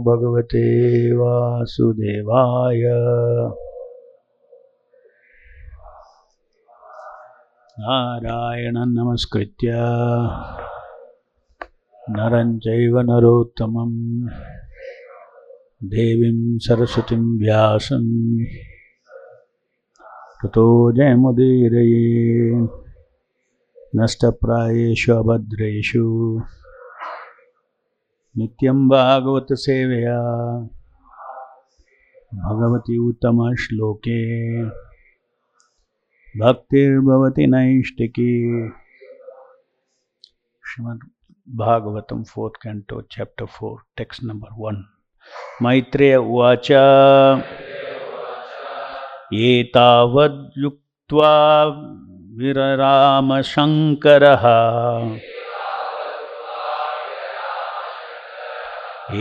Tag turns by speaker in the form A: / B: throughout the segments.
A: भगवते वासुदेवाय। नारायणं नमस्कृत्य। नरं चैव नरोत्तमं। देवीं सरस्वतीं व्यासं। ततो जयमुदीरये। नष्टप्रायेषु अभद्रेषु। नित्यं भागवतसेवया भगवति उत्तमश्लोके। भक्तिर्भवति नैष्टिकी Srimad Bhagavatam fourth canto chapter four text number one Maitreya उवाच। एतावद्युक्त्वा विररामशङ्करः।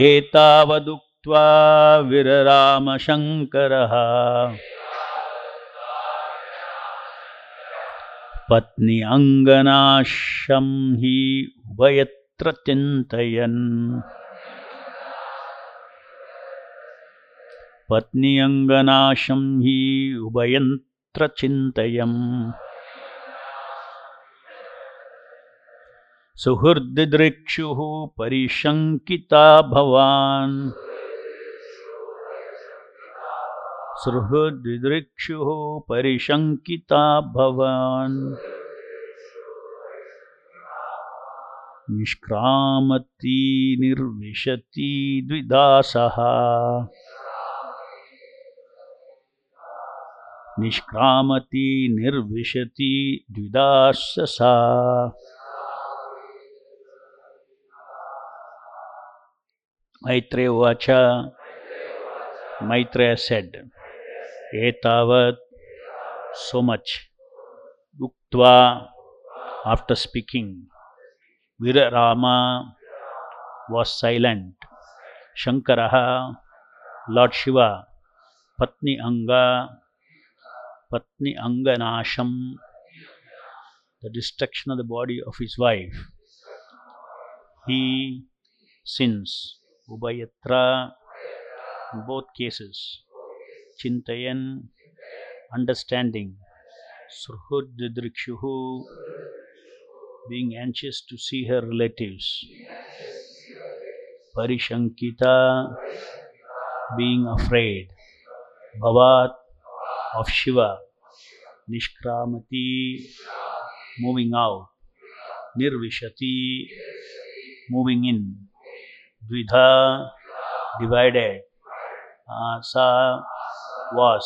A: एतावदुक्त्वा विररामशङ्करः। पत्नी अङ्गनाशं हि उभयत्र चिन्तयन्। पत्नी अङ्गनाशं हि उभयत्र चिन्तयम्। सुहृद्दृक्षुः परिशङ्किता भवान्। सुहृद्दृक्षुः परिशङ्किता भवान्। निष्क्रामती निर्विशति द्विदासः निष्क्रामती निर्विशति द्विदाससा Maitreya Uvacha, Maitreya said, Etavat, so much. Uktva, after speaking, Virarama was silent. Shankaraha, Lord Shiva, Patni Anga, Patni Anganasham, the destruction of the body of his wife. He sins. Ubayatra, in both cases. Chintayan, understanding. Surhud Didrikshuhu, being anxious to see her relatives. Parishankita, being afraid. Bhavat, of Shiva. Nishkramati, moving out. Nirvishati, moving in. Dvidha, divided. Uh, sa was.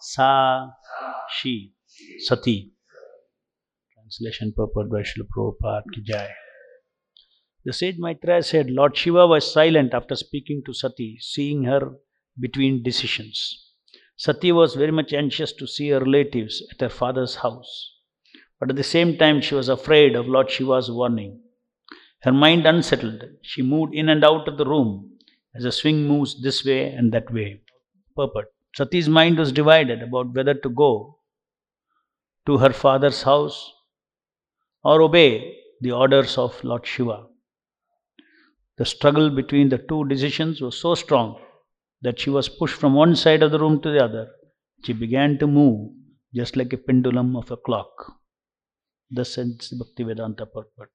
A: Sa, she. Sati. Translation purport by Srila Prabhupada ki jai. The sage Maitreya said, Lord Shiva was silent after speaking to Sati, seeing her between decisions. Sati was very much anxious to see her relatives at her father's house. But at the same time, she was afraid of Lord Shiva's warning. Her mind unsettled, she moved in and out of the room as a swing moves this way and that way. Purport. Sati's mind was divided about whether to go to her father's house or obey the orders of Lord Shiva. The struggle between the two decisions was so strong that she was pushed from one side of the room to the other. She began to move just like a pendulum of a clock. Thus ends Bhaktivedanta purport.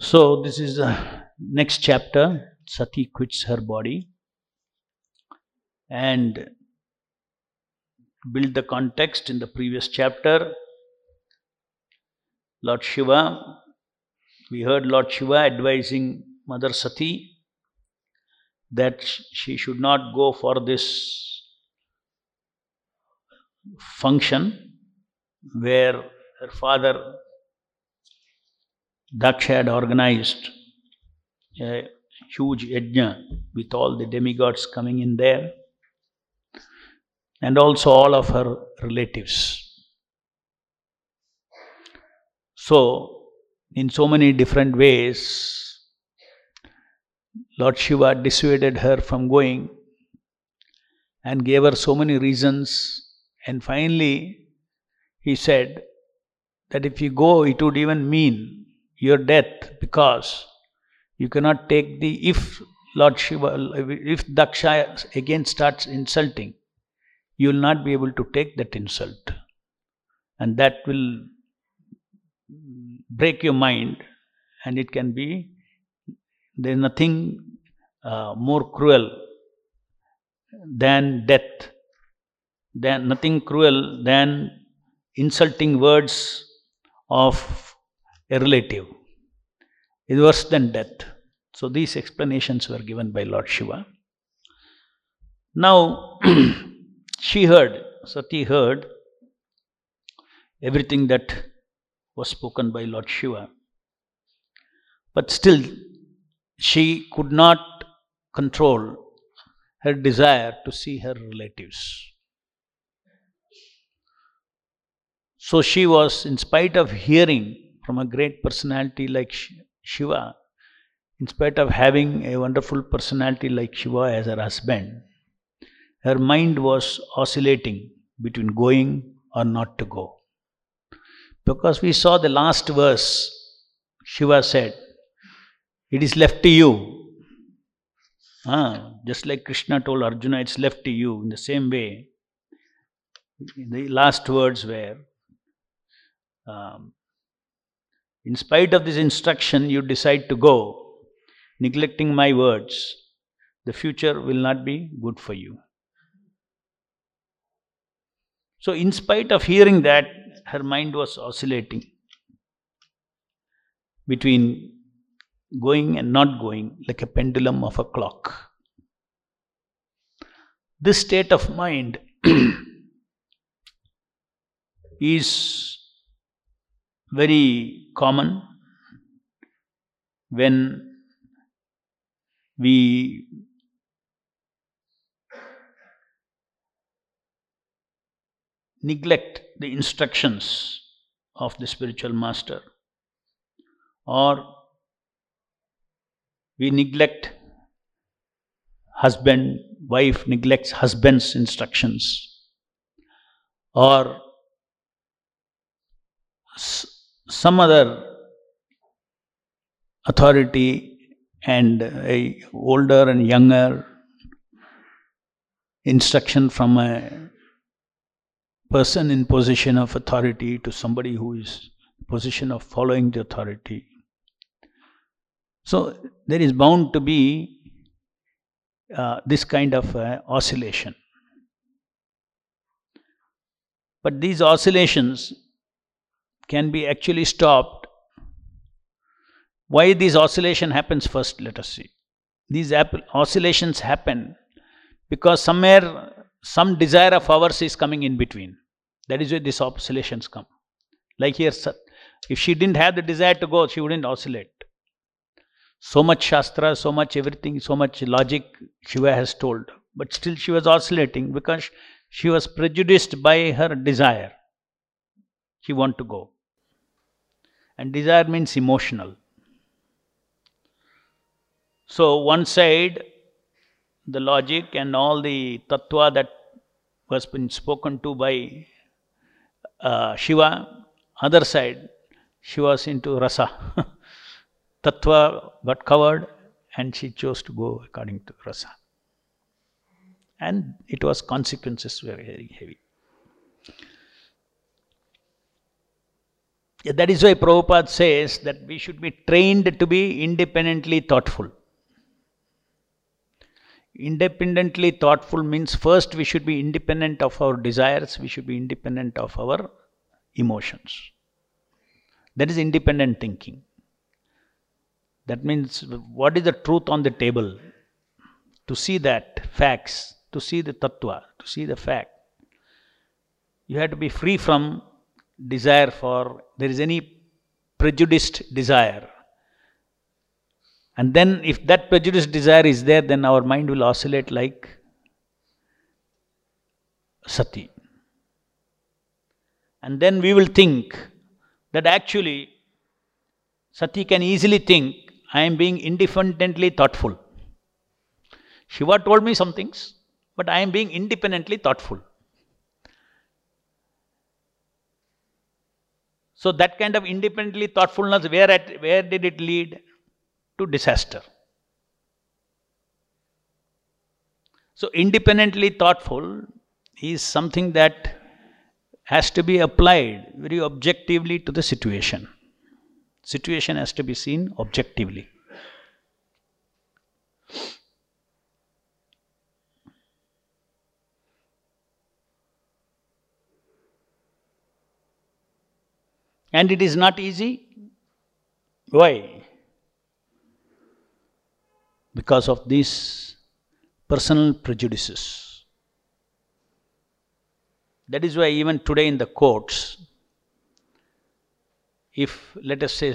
A: So, this is the next chapter. Sati quits her body and build the context in the previous chapter. Lord Shiva, we heard Lord Shiva advising Mother Sati that she should not go for this function where her father Daksha had organized a huge yajna with all the demigods coming in there and also all of her relatives. So, in so many different ways, Lord Shiva dissuaded her from going and gave her so many reasons. And finally, he said that if you go, it would even mean your death because you cannot take the if Lord Shiva, if Daksha again starts insulting, you will not be able to take that insult. And that will break your mind, and it can be, there is nothing uh, more cruel than death, than nothing cruel than insulting words of a relative. Is worse than death. So these explanations were given by Lord Shiva. Now she heard, Sati heard everything that was spoken by Lord Shiva. But still, she could not control her desire to see her relatives. So she was, in spite of hearing from a great personality like Shiva, in spite of having a wonderful personality like Shiva as her husband, her mind was oscillating between going or not to go. Because we saw the last verse, Shiva said, It is left to you. Ah, just like Krishna told Arjuna, it's left to you. In the same way, the last words were, um, in spite of this instruction, you decide to go neglecting my words, the future will not be good for you. So, in spite of hearing that, her mind was oscillating between going and not going, like a pendulum of a clock. This state of mind is very common when we neglect the instructions of the spiritual master or we neglect husband wife neglects husband's instructions or some other authority and a older and younger instruction from a person in position of authority to somebody who is position of following the authority. So there is bound to be uh, this kind of uh, oscillation. But these oscillations can be actually stopped why this oscillation happens first, let us see. These oscillations happen because somewhere some desire of ours is coming in between. That is where these oscillations come. Like here, if she didn't have the desire to go, she wouldn't oscillate. So much Shastra, so much everything, so much logic Shiva has told. But still she was oscillating because she was prejudiced by her desire. She want to go. And desire means emotional. So, one side, the logic and all the tattva that was been spoken to by uh, Shiva, other side, she was into rasa. tattva got covered and she chose to go according to rasa. And it was consequences were very heavy. That is why Prabhupada says that we should be trained to be independently thoughtful. Independently thoughtful means first we should be independent of our desires, we should be independent of our emotions. That is independent thinking. That means what is the truth on the table? To see that facts, to see the tattva, to see the fact. You have to be free from desire for, there is any prejudiced desire and then, if that prejudiced desire is there, then our mind will oscillate like sati. And then we will think that actually sati can easily think, I am being independently thoughtful. Shiva told me some things, but I am being independently thoughtful. So that kind of independently thoughtfulness, where, at, where did it lead? To disaster. So independently thoughtful is something that has to be applied very objectively to the situation. Situation has to be seen objectively. And it is not easy. Why? Because of these personal prejudices. That is why, even today in the courts, if let us say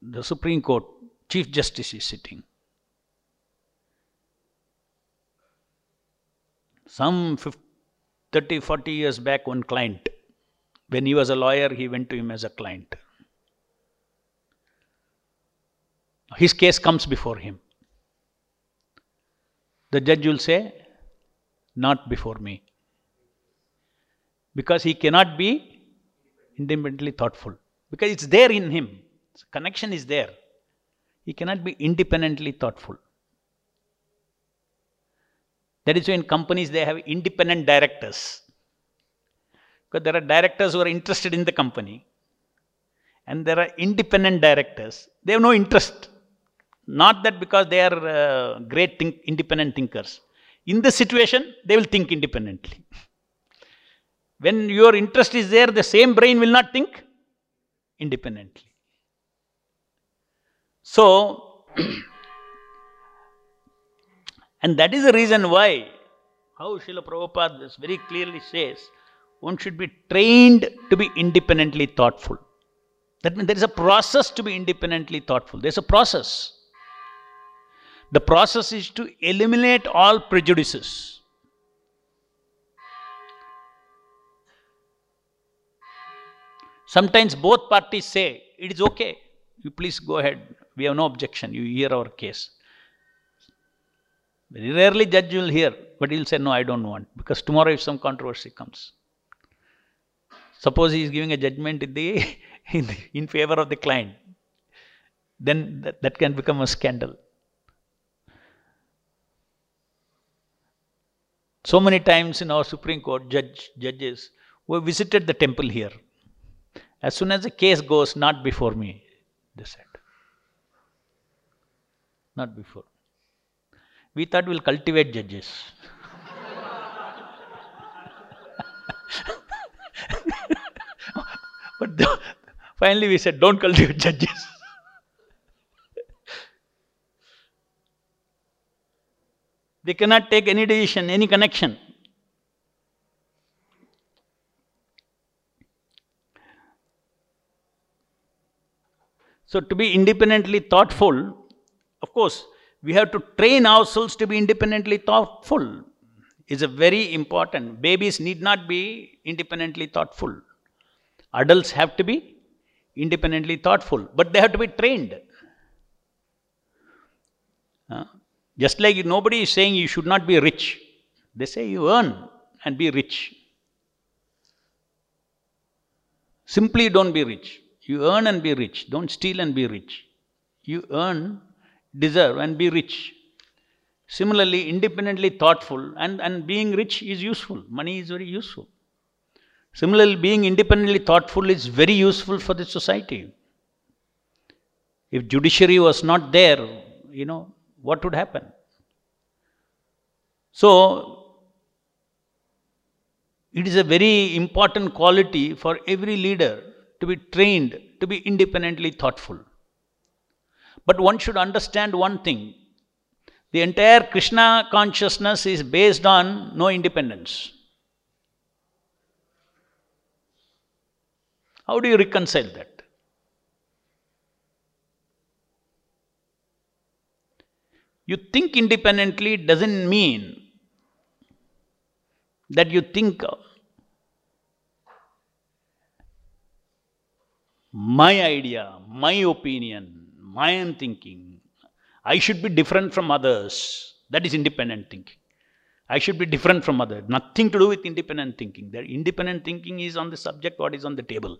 A: the Supreme Court Chief Justice is sitting, some 50, 30 40 years back, one client when he was a lawyer, he went to him as a client. His case comes before him. The judge will say, Not before me. Because he cannot be independently thoughtful. Because it's there in him. Connection is there. He cannot be independently thoughtful. That is why in companies they have independent directors. Because there are directors who are interested in the company, and there are independent directors. They have no interest. Not that because they are uh, great think, independent thinkers. In the situation, they will think independently. when your interest is there, the same brain will not think independently. So, and that is the reason why, how Srila Prabhupada very clearly says, one should be trained to be independently thoughtful. That means there is a process to be independently thoughtful. There's a process. The process is to eliminate all prejudices. Sometimes both parties say, it is okay, you please go ahead, we have no objection, you hear our case. Very rarely judge will hear, but he'll say, no, I don't want, because tomorrow if some controversy comes, Suppose he is giving a judgment in, the, in, in favor of the client, then that, that can become a scandal. So many times in our Supreme Court, judge, judges who visited the temple here. As soon as the case goes, not before me, they said. Not before. We thought we'll cultivate judges. But the, finally we said, don't cultivate judges. they cannot take any decision, any connection. So, to be independently thoughtful, of course, we have to train ourselves to be independently thoughtful. Is a very important. Babies need not be independently thoughtful. Adults have to be independently thoughtful, but they have to be trained. Uh, just like nobody is saying you should not be rich. They say you earn and be rich. Simply don't be rich. You earn and be rich. Don't steal and be rich. You earn, deserve, and be rich. Similarly, independently thoughtful and, and being rich is useful. Money is very useful. Similarly, being independently thoughtful is very useful for the society. If judiciary was not there, you know, what would happen? So, it is a very important quality for every leader to be trained to be independently thoughtful. But one should understand one thing the entire Krishna consciousness is based on no independence. How do you reconcile that? You think independently doesn't mean that you think uh, my idea, my opinion, my own thinking. I should be different from others. That is independent thinking. I should be different from others. Nothing to do with independent thinking. The independent thinking is on the subject, what is on the table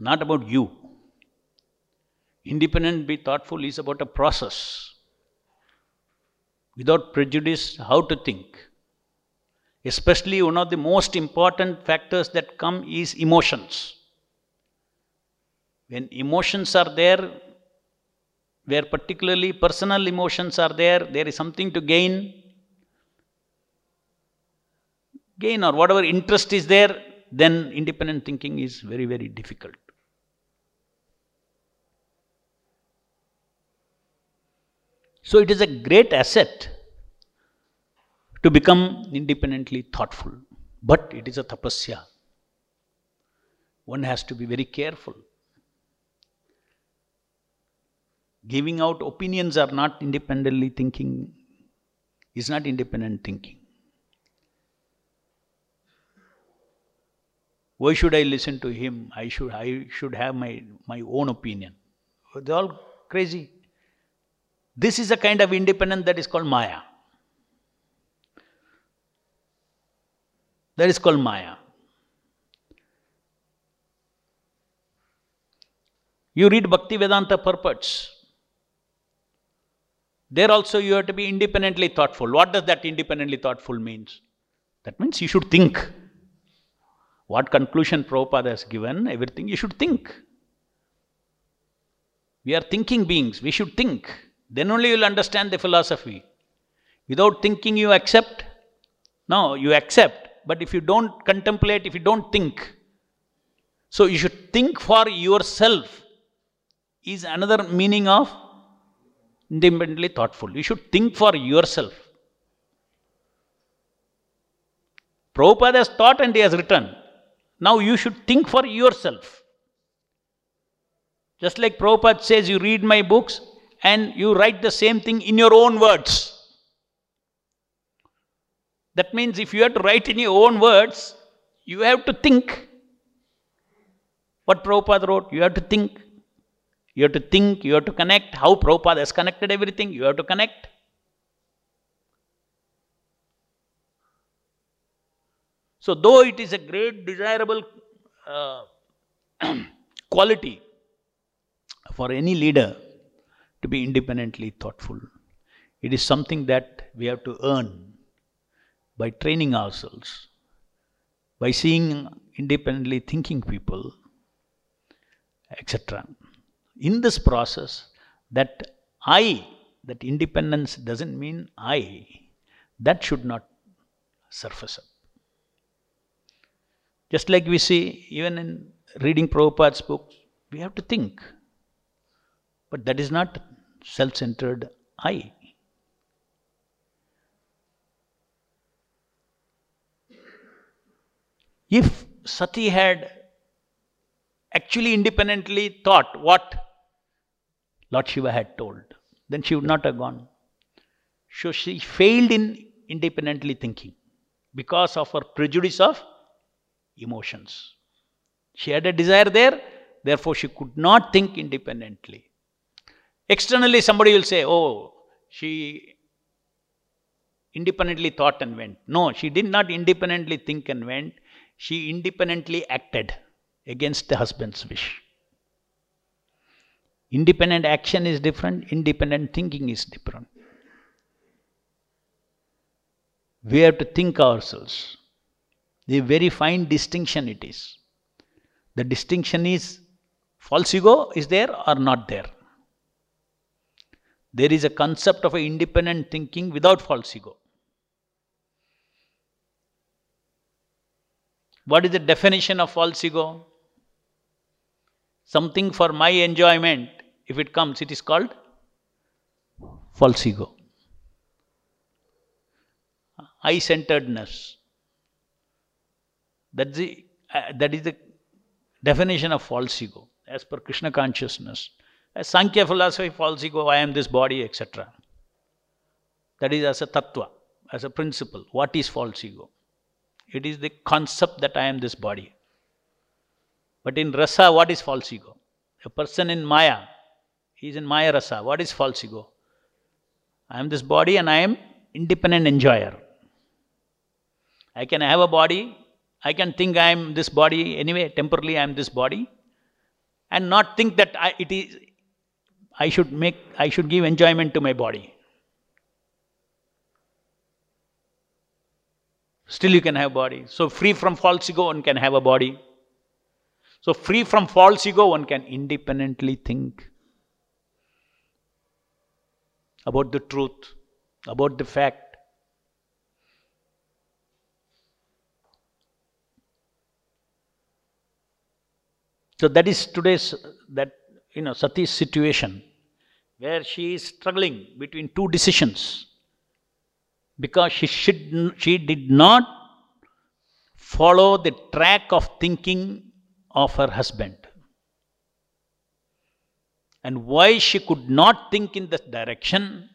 A: not about you. Independent, be thoughtful is about a process. without prejudice, how to think. Especially one of the most important factors that come is emotions. When emotions are there, where particularly personal emotions are there, there is something to gain. Gain or whatever interest is there, then independent thinking is very, very difficult. So it is a great asset to become independently thoughtful. But it is a tapasya. One has to be very careful. Giving out opinions are not independently thinking, is not independent thinking. Why should I listen to him? I should, I should have my, my own opinion. They're all crazy. This is a kind of independence that is called Maya. That is called Maya. You read Bhakti Vedanta purports. There also you have to be independently thoughtful. What does that independently thoughtful means? That means you should think. What conclusion Prabhupada has given, everything you should think. We are thinking beings, we should think. Then only you will understand the philosophy. Without thinking, you accept. No, you accept. But if you don't contemplate, if you don't think, so you should think for yourself, is another meaning of independently thoughtful. You should think for yourself. Prabhupada has taught and he has written. Now you should think for yourself. Just like Prabhupada says, you read my books, and you write the same thing in your own words. That means if you have to write in your own words, you have to think. What Prabhupada wrote, you have to think. You have to think, you have to connect. How Prabhupada has connected everything, you have to connect. So, though it is a great desirable uh, quality for any leader to be independently thoughtful. It is something that we have to earn by training ourselves, by seeing independently thinking people, etc. In this process, that I, that independence doesn't mean I, that should not surface up. Just like we see, even in reading Prabhupada's books, we have to think. But that is not self centered I. If Sati had actually independently thought what Lord Shiva had told, then she would not have gone. So she failed in independently thinking because of her prejudice of emotions. She had a desire there, therefore, she could not think independently. Externally, somebody will say, oh, she independently thought and went. No, she did not independently think and went. She independently acted against the husband's wish. Independent action is different, independent thinking is different. We have to think ourselves. The very fine distinction it is. The distinction is false ego is there or not there. There is a concept of independent thinking without false ego. What is the definition of false ego? Something for my enjoyment, if it comes, it is called false ego. I centeredness. That's the, uh, that is the definition of false ego as per Krishna consciousness. Sankhya philosophy, false ego, I am this body, etc. That is as a tattva, as a principle. What is false ego? It is the concept that I am this body. But in rasa, what is false ego? A person in Maya, he is in Maya rasa. What is false ego? I am this body and I am independent enjoyer. I can have a body, I can think I am this body anyway, temporarily I am this body, and not think that I, it is I should make, I should give enjoyment to my body. Still, you can have body. So, free from false ego, one can have a body. So, free from false ego, one can independently think about the truth, about the fact. So that is today's that you know Sati's situation, where she is struggling between two decisions, because she should she did not follow the track of thinking of her husband. And why she could not think in that direction?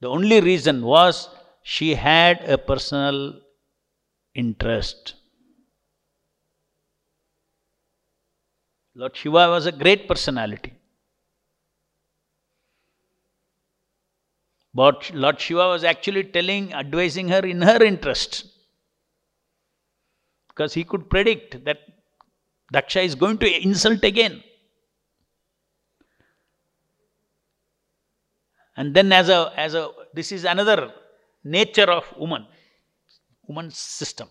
A: The only reason was she had a personal interest. Lord Shiva was a great personality. But Lord Shiva was actually telling, advising her in her interest. Because he could predict that Daksha is going to insult again. And then as a as a this is another nature of woman, woman's system.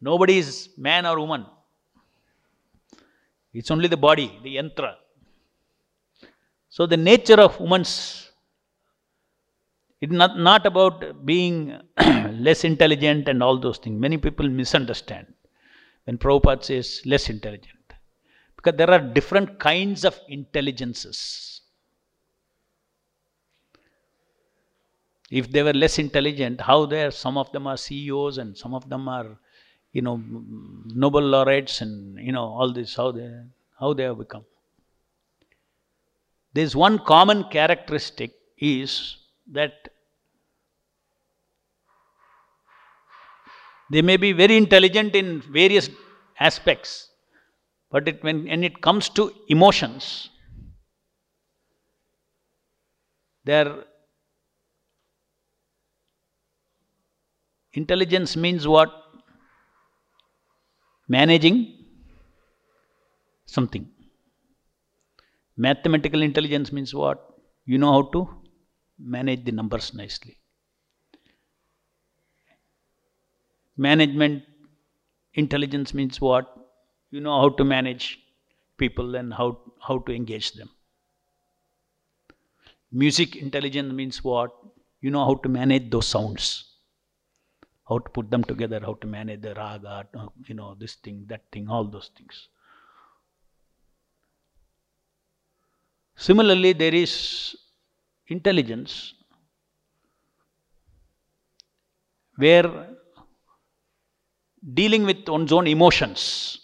A: Nobody is man or woman. It's only the body, the yantra. So the nature of woman's it's not, not about being less intelligent and all those things. Many people misunderstand when Prabhupada says less intelligent. Because there are different kinds of intelligences. If they were less intelligent, how there some of them are CEOs and some of them are, you know, Nobel laureates and you know all this how they how they have become. There's one common characteristic is that they may be very intelligent in various aspects, but it, when, when it comes to emotions, their intelligence means what? Managing something. Mathematical intelligence means what? You know how to manage the numbers nicely. Management intelligence means what? You know how to manage people and how, how to engage them. Music intelligence means what? You know how to manage those sounds. How to put them together, how to manage the raga, you know, this thing, that thing, all those things. Similarly, there is intelligence where dealing with one's own emotions,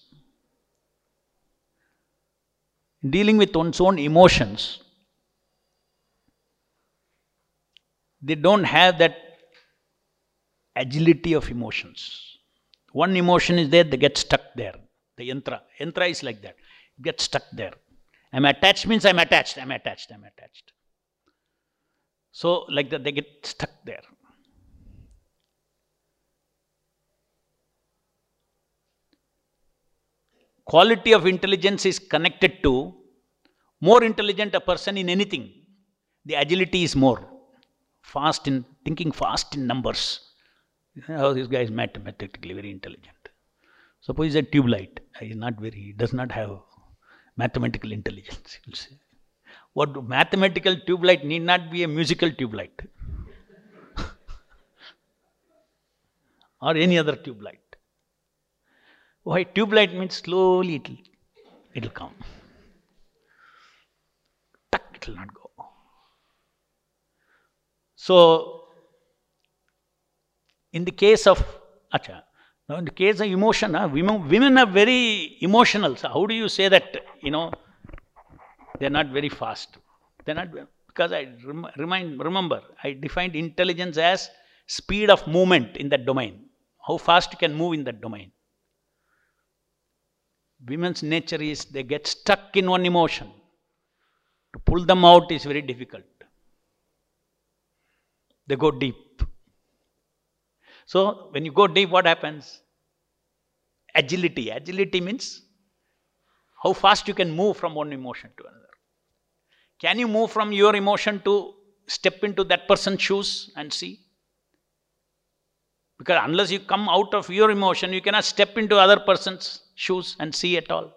A: dealing with one's own emotions, they don't have that agility of emotions. One emotion is there, they get stuck there. The yantra. Yantra is like that. Get stuck there. I'm attached means I'm attached, I'm attached, I'm attached. So, like that, they get stuck there. Quality of intelligence is connected to more intelligent a person in anything. The agility is more. Fast in thinking fast in numbers. Oh, this guy is mathematically very intelligent. Suppose he's a tube light. He's not very, does not have mathematical intelligence. You'll. What mathematical tube light need not be a musical tube light or any other tube light. Why tube light means slowly it'll it'll come. Tuck, it'll not go. So in the case of acha, now in the case of emotion, women, women are very emotional. So how do you say that, you know, they're not very fast. They're not because I rem, remind remember I defined intelligence as speed of movement in that domain. How fast you can move in that domain. Women's nature is they get stuck in one emotion. To pull them out is very difficult. They go deep. So when you go deep, what happens? Agility. Agility means how fast you can move from one emotion to another. Can you move from your emotion to step into that person's shoes and see? Because unless you come out of your emotion, you cannot step into other person's shoes and see at all.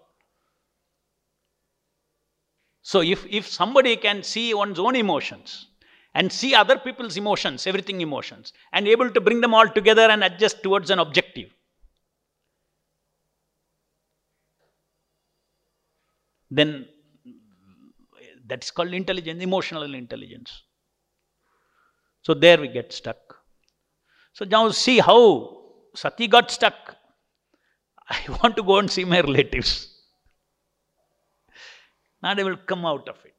A: So if, if somebody can see one's own emotions and see other people's emotions, everything emotions, and able to bring them all together and adjust towards an objective, then that's called intelligence, emotional intelligence. So there we get stuck. So now see how Sati got stuck. I want to go and see my relatives. Now they will come out of it.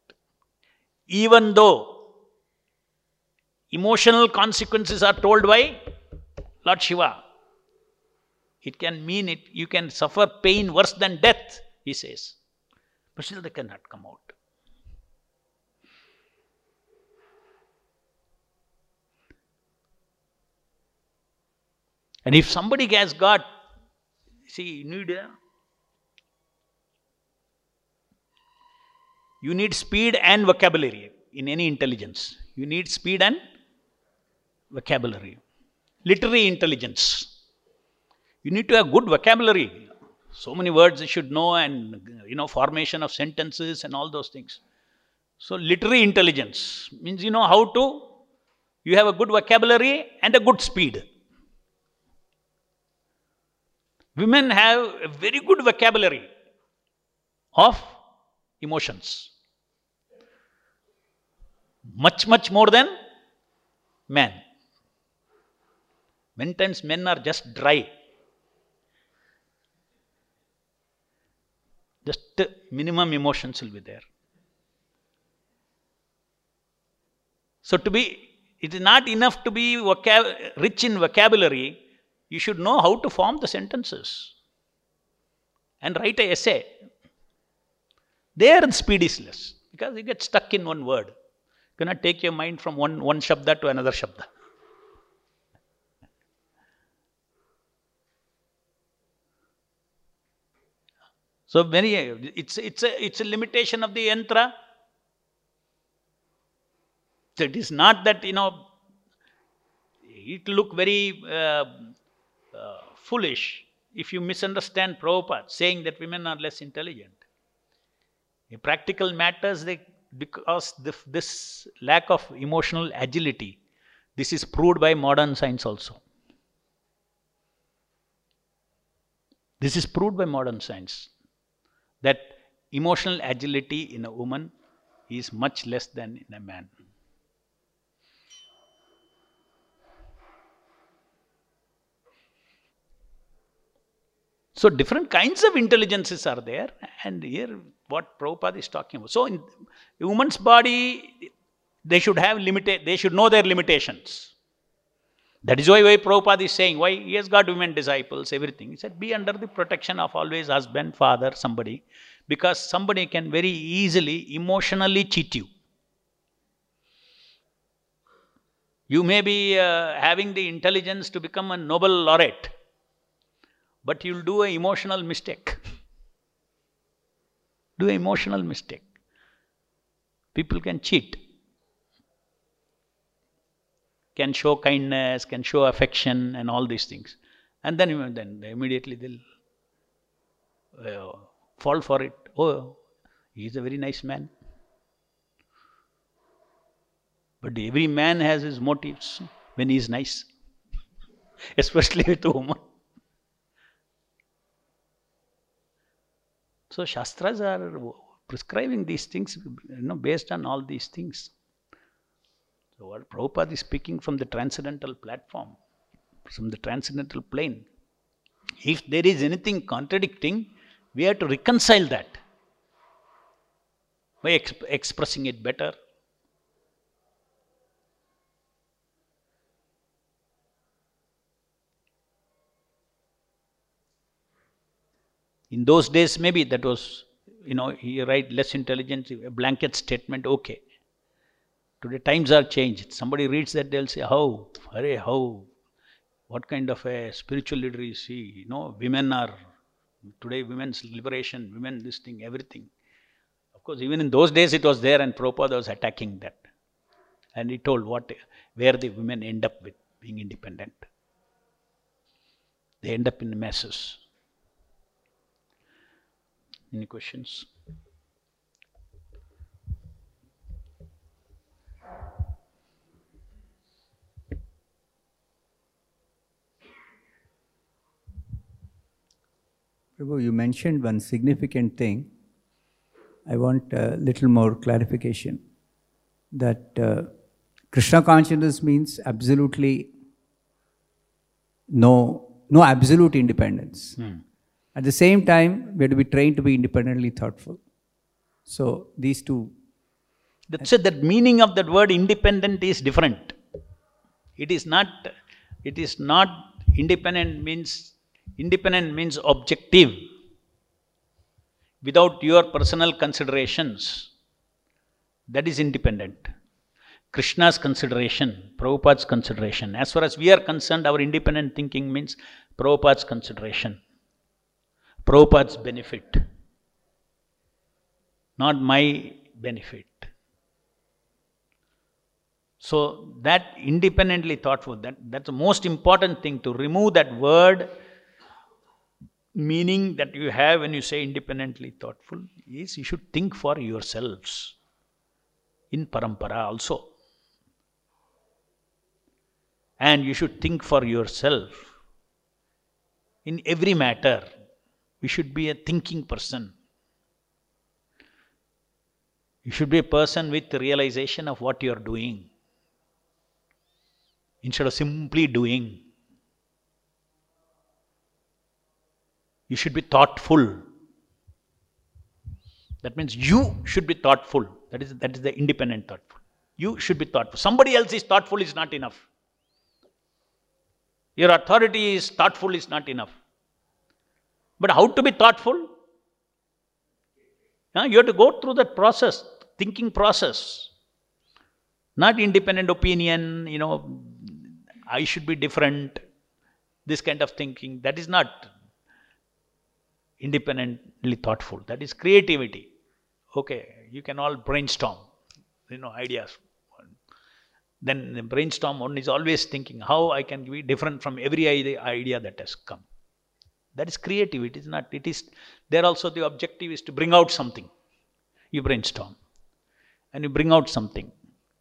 A: Even though emotional consequences are told by Lord Shiva, it can mean it, you can suffer pain worse than death, he says. But still they cannot come out. And if somebody has got, see, you need a, you need speed and vocabulary in any intelligence. You need speed and vocabulary. Literary intelligence. You need to have good vocabulary. So many words you should know, and you know, formation of sentences and all those things. So, literary intelligence means you know how to, you have a good vocabulary and a good speed. Women have a very good vocabulary of emotions. Much, much more than men. Many times men are just dry. Just minimum emotions will be there. So to be, it is not enough to be rich in vocabulary, you should know how to form the sentences and write an essay. There the speed is less because you get stuck in one word. You cannot take your mind from one, one shabda to another shabda. So many, it's, it's, a, it's a limitation of the yantra. So it is not that, you know, it look very uh, uh, foolish if you misunderstand Prabhupada saying that women are less intelligent. In practical matters, they, because the, this lack of emotional agility, this is proved by modern science also. This is proved by modern science that emotional agility in a woman is much less than in a man. So different kinds of intelligences are there, and here what Prabhupada is talking about. So in a woman's body, they should have limited, they should know their limitations. That is why, why Prabhupada is saying, why he has got women disciples, everything. He said, be under the protection of always husband, father, somebody, because somebody can very easily, emotionally cheat you. You may be uh, having the intelligence to become a Nobel laureate, but you'll do an emotional mistake. do an emotional mistake. People can cheat, can show kindness, can show affection, and all these things. And then, then immediately they'll uh, fall for it. Oh, he's a very nice man. But every man has his motives when he's nice, especially with a woman. So Shastras are prescribing these things you know, based on all these things. So what Prabhupada is speaking from the transcendental platform, from the transcendental plane. If there is anything contradicting, we have to reconcile that by exp expressing it better. In those days, maybe that was, you know, he write less intelligence, a blanket statement, okay. Today times are changed. Somebody reads that, they'll say, how? Hare, how? What kind of a spiritual leader is he? You know, women are, today women's liberation, women this thing, everything. Of course, even in those days it was there and Prabhupada was attacking that. And he told what, where the women end up with being independent. They end up in messes. Any questions?
B: Prabhu, you mentioned one significant thing. I want a little more clarification. That uh, Krishna consciousness means absolutely no, no absolute independence. At the same time, we have to be trained to be independently thoughtful. So these two,
A: That's it. That meaning of that word independent is different. It is not. It is not independent means independent means objective. Without your personal considerations, that is independent. Krishna's consideration, Prabhupada's consideration. As far as we are concerned, our independent thinking means Prabhupada's consideration, Prabhupada's benefit, not my benefit. So that independently thoughtful, that, that's the most important thing to remove that word meaning that you have when you say independently thoughtful is you should think for yourselves in parampara also. And you should think for yourself in every matter. We should be a thinking person. You should be a person with realization of what you are doing instead of simply doing. You should be thoughtful. That means you should be thoughtful. That is, that is the independent thoughtful. You should be thoughtful. Somebody else is thoughtful is not enough. Your authority is thoughtful is not enough. But how to be thoughtful? Huh? You have to go through that process, thinking process. Not independent opinion, you know, I should be different, this kind of thinking. That is not independently thoughtful. That is creativity. Okay, you can all brainstorm, you know, ideas. Then the brainstorm one is always thinking how I can be different from every idea, that has come. That is creativity. It is not. It is there also the objective is to bring out something. You brainstorm, and you bring out something.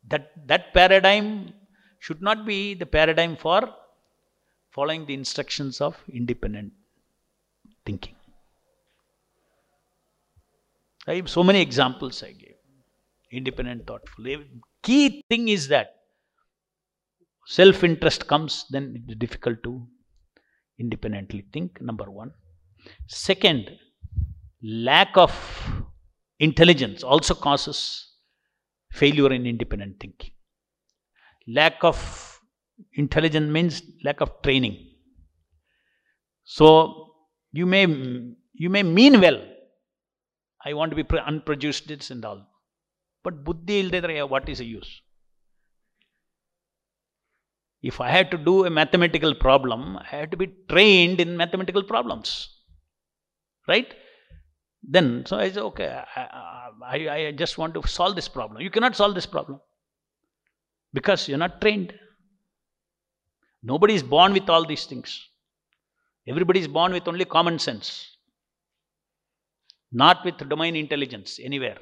A: That that paradigm should not be the paradigm for following the instructions of independent thinking. So many examples I gave. Independent, thoughtful. Key thing is that self interest comes, then it is difficult to independently think. Number one. Second, lack of intelligence also causes failure in independent thinking. Lack of intelligence means lack of training. So you may you may mean well. I want to be unprejudiced and all. But buddhi illidre what is the use? If I had to do a mathematical problem, I had to be trained in mathematical problems. Right? Then, so I say, okay, I just want to solve this problem. You cannot solve this problem because you're not trained. Nobody is born with all these things. Everybody is born with only common sense, not with domain intelligence anywhere.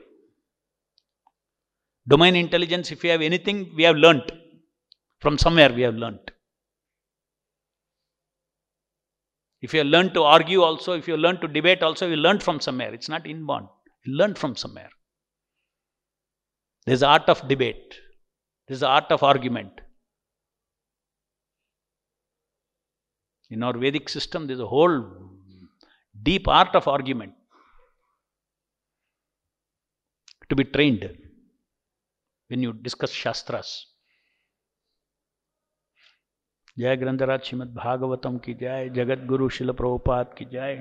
A: Domain intelligence, if you have anything, we have learnt. From somewhere we have learnt. If you learned to argue also, if you learn to debate also, you learned from somewhere. It's not inborn. You learned from somewhere. There's the art of debate. There's the art of argument. In our Vedic system, there's a whole deep art of argument to be trained when you discuss Shastras. जय ग्रंथराज श्रीमद भागवतम की जय जगत गुरु शिल प्रभुपाद की जय